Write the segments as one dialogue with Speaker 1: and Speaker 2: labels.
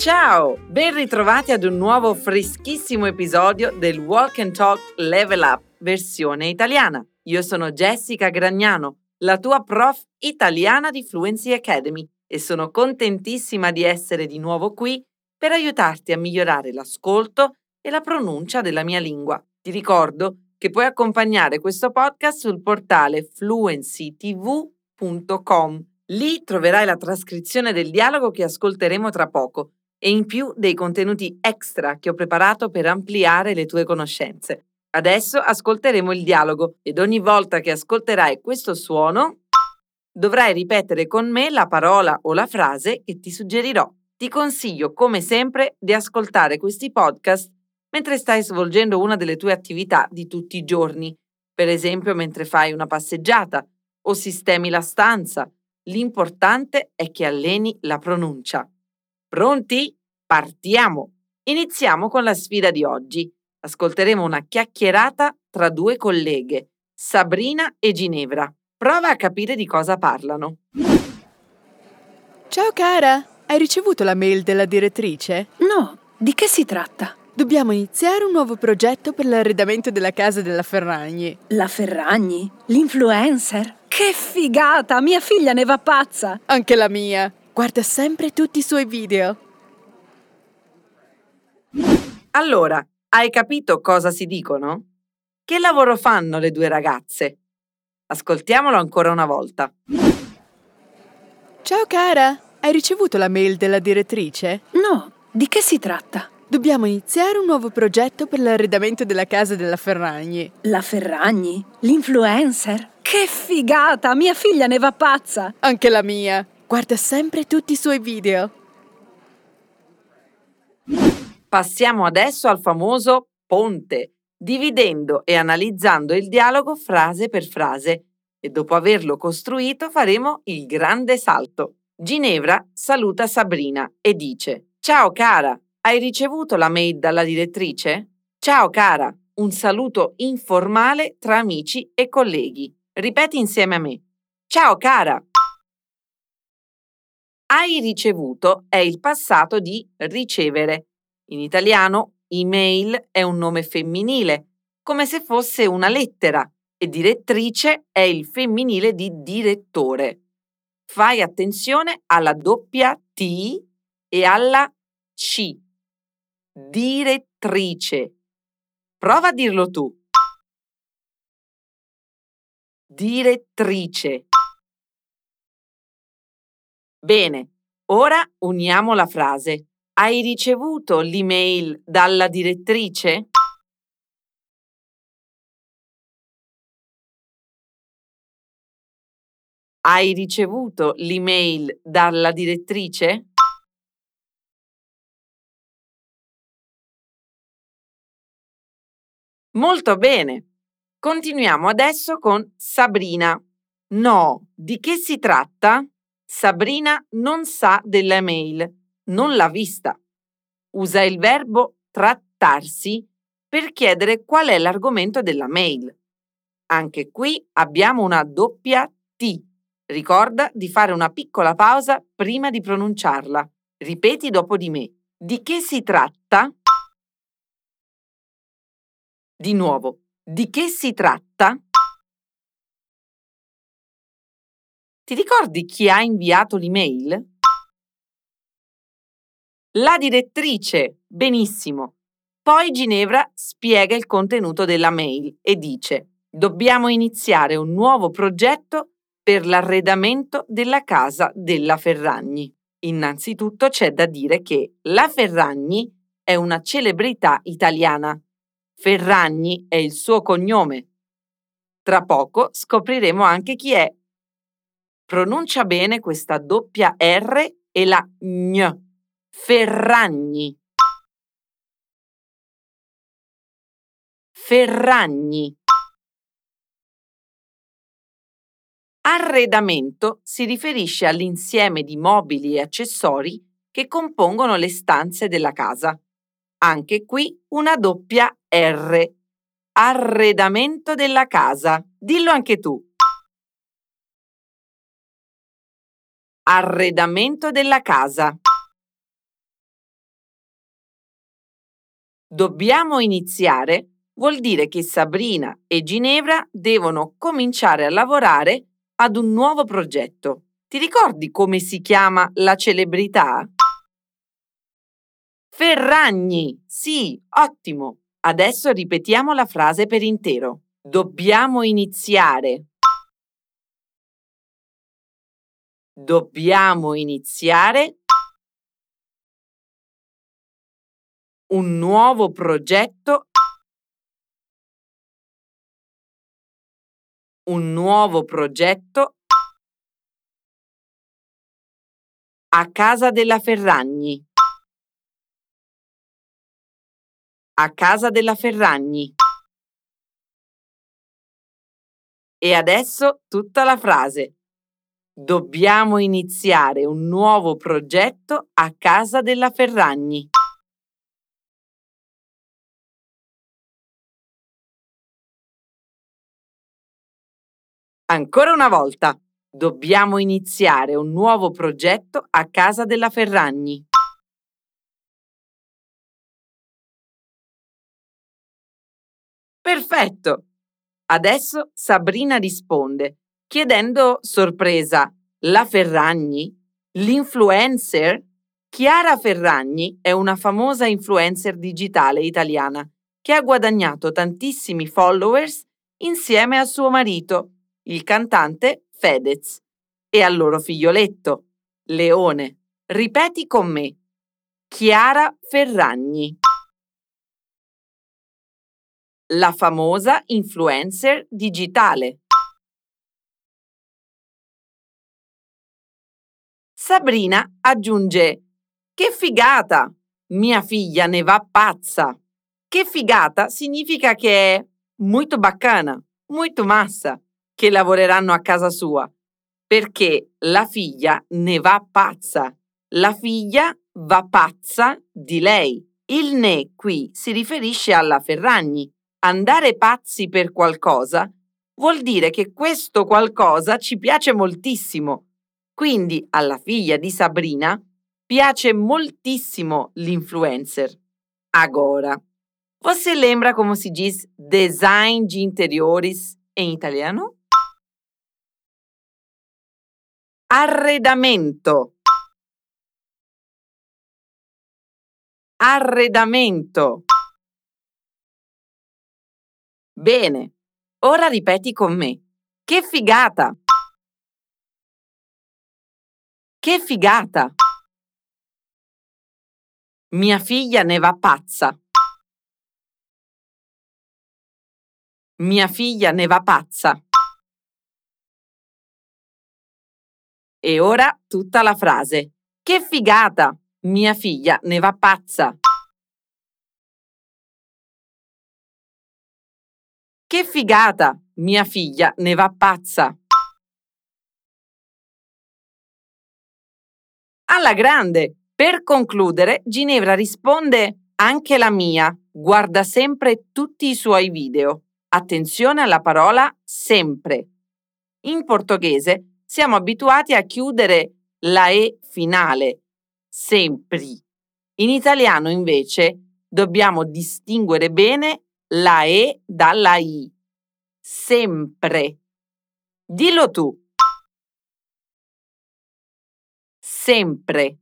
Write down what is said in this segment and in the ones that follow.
Speaker 1: ciao! Ben ritrovati ad un nuovo freschissimo episodio del Walk and Talk Level Up versione italiana. Io sono Jessica Gragnano, la tua prof italiana di Fluency Academy e sono contentissima di essere di nuovo qui per aiutarti a migliorare l'ascolto e la pronuncia della mia lingua. Ti ricordo che puoi accompagnare questo podcast sul portale fluencytv.com. Lì troverai la trascrizione del dialogo che ascolteremo tra poco e in più dei contenuti extra che ho preparato per ampliare le tue conoscenze. Adesso ascolteremo il dialogo ed ogni volta che ascolterai questo suono dovrai ripetere con me la parola o la frase che ti suggerirò. Ti consiglio, come sempre, di ascoltare questi podcast mentre stai svolgendo una delle tue attività di tutti i giorni, per esempio mentre fai una passeggiata o sistemi la stanza. L'importante è che alleni la pronuncia. Pronti? Partiamo! Iniziamo con la sfida di oggi. Ascolteremo una chiacchierata tra due colleghe, Sabrina e Ginevra. Prova a capire di cosa parlano.
Speaker 2: Ciao cara, hai ricevuto la mail della direttrice?
Speaker 3: No, di che si tratta?
Speaker 2: Dobbiamo iniziare un nuovo progetto per l'arredamento della casa della Ferragni.
Speaker 3: La Ferragni? L'influencer? Che figata! Mia figlia ne va pazza!
Speaker 2: Anche la mia. Guarda sempre tutti i suoi video.
Speaker 1: Allora, hai capito cosa si dicono? Che lavoro fanno le due ragazze? Ascoltiamolo ancora una volta.
Speaker 2: Ciao cara, hai ricevuto la mail della direttrice?
Speaker 3: No, di che si tratta?
Speaker 2: Dobbiamo iniziare un nuovo progetto per l'arredamento della casa della Ferragni.
Speaker 3: La Ferragni? L'influencer? Che figata! Mia figlia ne va pazza!
Speaker 2: Anche la mia. Guarda sempre tutti i suoi video.
Speaker 1: Passiamo adesso al famoso ponte, dividendo e analizzando il dialogo frase per frase e dopo averlo costruito faremo il grande salto. Ginevra saluta Sabrina e dice Ciao cara, hai ricevuto la mail dalla direttrice? Ciao cara, un saluto informale tra amici e colleghi. Ripeti insieme a me. Ciao cara. Hai ricevuto è il passato di ricevere. In italiano, email è un nome femminile, come se fosse una lettera, e direttrice è il femminile di direttore. Fai attenzione alla doppia T e alla C. Direttrice. Prova a dirlo tu. Direttrice. Bene, ora uniamo la frase. Hai ricevuto l'email dalla direttrice? Hai ricevuto l'email dalla direttrice? Molto bene. Continuiamo adesso con Sabrina. No, di che si tratta? Sabrina non sa della mail, non l'ha vista. Usa il verbo trattarsi per chiedere qual è l'argomento della mail. Anche qui abbiamo una doppia T. Ricorda di fare una piccola pausa prima di pronunciarla. Ripeti dopo di me. Di che si tratta? Di nuovo. Di che si tratta? Ti ricordi chi ha inviato l'email? La direttrice. Benissimo. Poi Ginevra spiega il contenuto della mail e dice Dobbiamo iniziare un nuovo progetto per l'arredamento della casa della Ferragni. Innanzitutto c'è da dire che la Ferragni è una celebrità italiana. Ferragni è il suo cognome. Tra poco scopriremo anche chi è Pronuncia bene questa doppia R e la gn. Ferragni. Ferragni. Arredamento si riferisce all'insieme di mobili e accessori che compongono le stanze della casa. Anche qui una doppia R. Arredamento della casa. Dillo anche tu. Arredamento della casa. Dobbiamo iniziare vuol dire che Sabrina e Ginevra devono cominciare a lavorare ad un nuovo progetto. Ti ricordi come si chiama la celebrità? Ferragni! Sì, ottimo! Adesso ripetiamo la frase per intero. Dobbiamo iniziare. Dobbiamo iniziare un nuovo progetto un nuovo progetto a casa della Ferragni. A casa della Ferragni. E adesso tutta la frase. Dobbiamo iniziare un nuovo progetto a casa della Ferragni. Ancora una volta, dobbiamo iniziare un nuovo progetto a casa della Ferragni. Perfetto! Adesso Sabrina risponde, chiedendo sorpresa, la Ferragni? L'influencer? Chiara Ferragni è una famosa influencer digitale italiana che ha guadagnato tantissimi followers insieme a suo marito il cantante Fedez e al loro figlioletto, Leone. Ripeti con me. Chiara Ferragni. La famosa influencer digitale. Sabrina aggiunge Che figata! Mia figlia ne va pazza. Che figata significa che è molto bacana, molto massa che lavoreranno a casa sua, perché la figlia ne va pazza. La figlia va pazza di lei. Il ne qui si riferisce alla Ferragni. Andare pazzi per qualcosa vuol dire che questo qualcosa ci piace moltissimo. Quindi alla figlia di Sabrina piace moltissimo l'influencer. Agora, você lembra como se diz design de interiores em italiano? Arredamento. Arredamento. Bene, ora ripeti con me. Che figata! Che figata! Mia figlia ne va pazza. Mia figlia ne va pazza. E ora tutta la frase. Che figata! Mia figlia ne va pazza. Che figata! Mia figlia ne va pazza. Alla grande! Per concludere, Ginevra risponde anche la mia. Guarda sempre tutti i suoi video. Attenzione alla parola sempre. In portoghese siamo abituati a chiudere la E finale, sempre. In italiano invece dobbiamo distinguere bene la E dalla I. Sempre. Dillo tu. Sempre.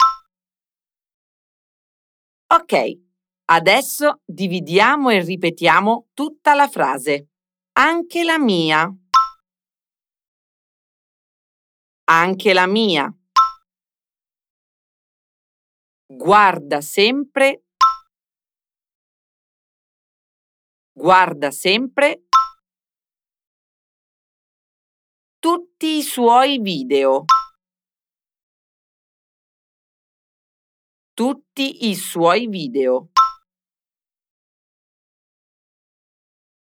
Speaker 1: Ok, adesso dividiamo e ripetiamo tutta la frase. Anche la mia. Anche la mia. Guarda sempre. Guarda sempre. Tutti i suoi video. Tutti i suoi video.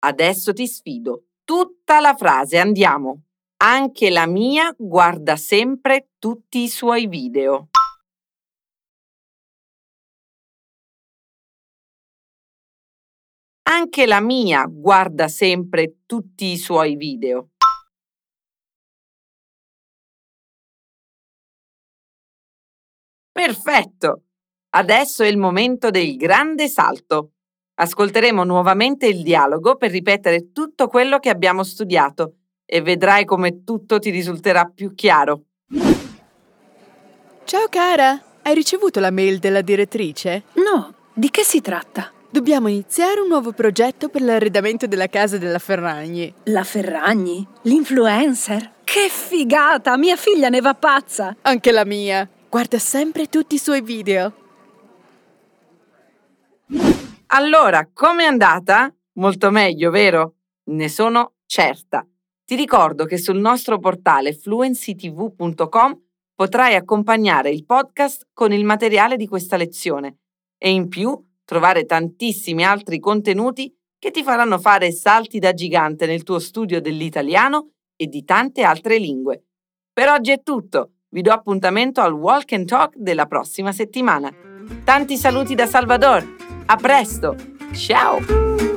Speaker 1: Adesso ti sfido. Tutta la frase, andiamo. Anche la mia guarda sempre tutti i suoi video. Anche la mia guarda sempre tutti i suoi video. Perfetto! Adesso è il momento del grande salto. Ascolteremo nuovamente il dialogo per ripetere tutto quello che abbiamo studiato e vedrai come tutto ti risulterà più chiaro.
Speaker 2: Ciao cara, hai ricevuto la mail della direttrice?
Speaker 3: No, di che si tratta?
Speaker 2: Dobbiamo iniziare un nuovo progetto per l'arredamento della casa della Ferragni.
Speaker 3: La Ferragni? L'influencer? Che figata! Mia figlia ne va pazza!
Speaker 2: Anche la mia. Guarda sempre tutti i suoi video.
Speaker 1: Allora, com'è andata? Molto meglio, vero? Ne sono certa. Ti ricordo che sul nostro portale fluencytv.com potrai accompagnare il podcast con il materiale di questa lezione e in più trovare tantissimi altri contenuti che ti faranno fare salti da gigante nel tuo studio dell'italiano e di tante altre lingue. Per oggi è tutto. Vi do appuntamento al Walk and Talk della prossima settimana. Tanti saluti da Salvador. A presto. Ciao.